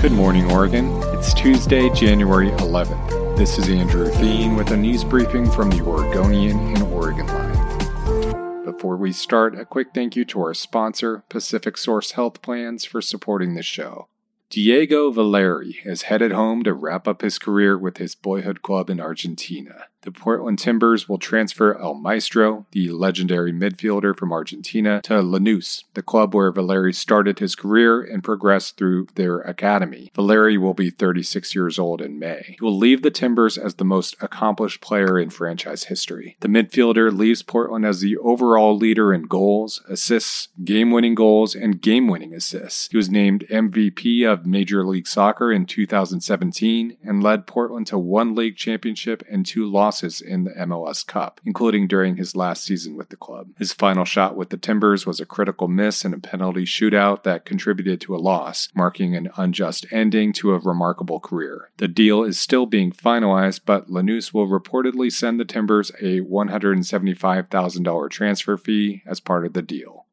Good morning, Oregon. It's Tuesday, January 11th. This is Andrew Theen with a news briefing from the Oregonian and Oregon Live. Before we start, a quick thank you to our sponsor, PacificSource Health Plans, for supporting the show. Diego Valeri is headed home to wrap up his career with his boyhood club in Argentina. The Portland Timbers will transfer El Maestro, the legendary midfielder from Argentina, to Lanús, the club where Valeri started his career and progressed through their academy. Valeri will be 36 years old in May. He will leave the Timbers as the most accomplished player in franchise history. The midfielder leaves Portland as the overall leader in goals, assists, game winning goals, and game winning assists. He was named MVP of Major League Soccer in 2017 and led Portland to one league championship and two losses losses in the MLS Cup, including during his last season with the club. His final shot with the Timbers was a critical miss in a penalty shootout that contributed to a loss, marking an unjust ending to a remarkable career. The deal is still being finalized, but Lanús will reportedly send the Timbers a $175,000 transfer fee as part of the deal.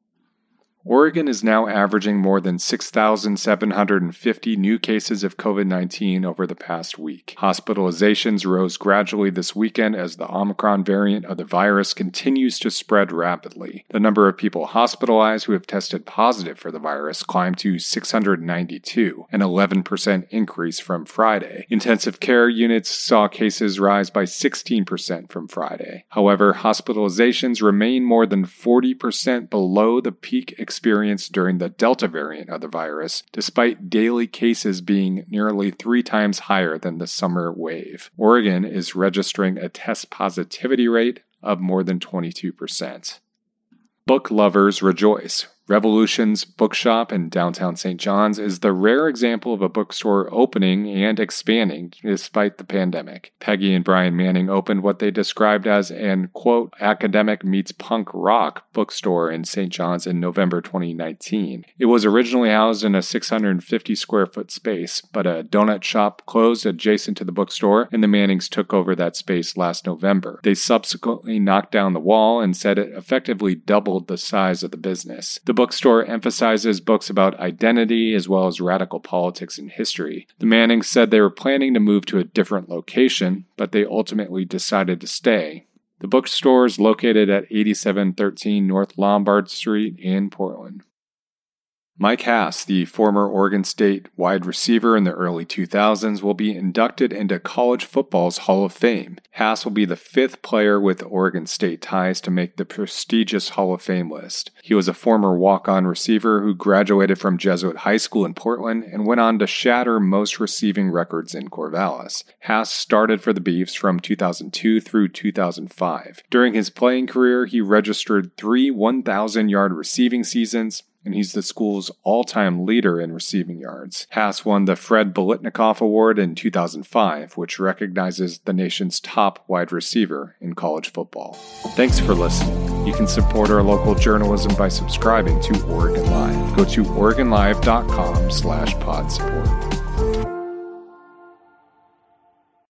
Oregon is now averaging more than 6,750 new cases of COVID 19 over the past week. Hospitalizations rose gradually this weekend as the Omicron variant of the virus continues to spread rapidly. The number of people hospitalized who have tested positive for the virus climbed to 692, an 11% increase from Friday. Intensive care units saw cases rise by 16% from Friday. However, hospitalizations remain more than 40% below the peak experienced during the Delta variant of the virus, despite daily cases being nearly three times higher than the summer wave. Oregon is registering a test positivity rate of more than 22%. Book lovers rejoice. Revolution's Bookshop in downtown St. John's is the rare example of a bookstore opening and expanding despite the pandemic. Peggy and Brian Manning opened what they described as an, quote, academic meets punk rock bookstore in St. John's in November 2019. It was originally housed in a 650 square foot space, but a donut shop closed adjacent to the bookstore, and the Mannings took over that space last November. They subsequently knocked down the wall and said it effectively doubled the size of the business. The bookstore emphasizes books about identity as well as radical politics and history. The Mannings said they were planning to move to a different location, but they ultimately decided to stay. The bookstore is located at 8713 North Lombard Street in Portland. Mike Hass, the former Oregon State wide receiver in the early 2000s, will be inducted into college football's Hall of Fame. Hass will be the fifth player with Oregon State ties to make the prestigious Hall of Fame list. He was a former walk on receiver who graduated from Jesuit High School in Portland and went on to shatter most receiving records in Corvallis. Hass started for the Beavs from 2002 through 2005. During his playing career, he registered three 1,000 yard receiving seasons and he's the school's all time leader in receiving yards. Hass won the Fred Biletnikoff Award in 2005, which recognizes the nation's top wide receiver in college football. Thanks for listening. You can support our local journalism by subscribing to Oregon Live. Go to OregonLive.com slash pod support.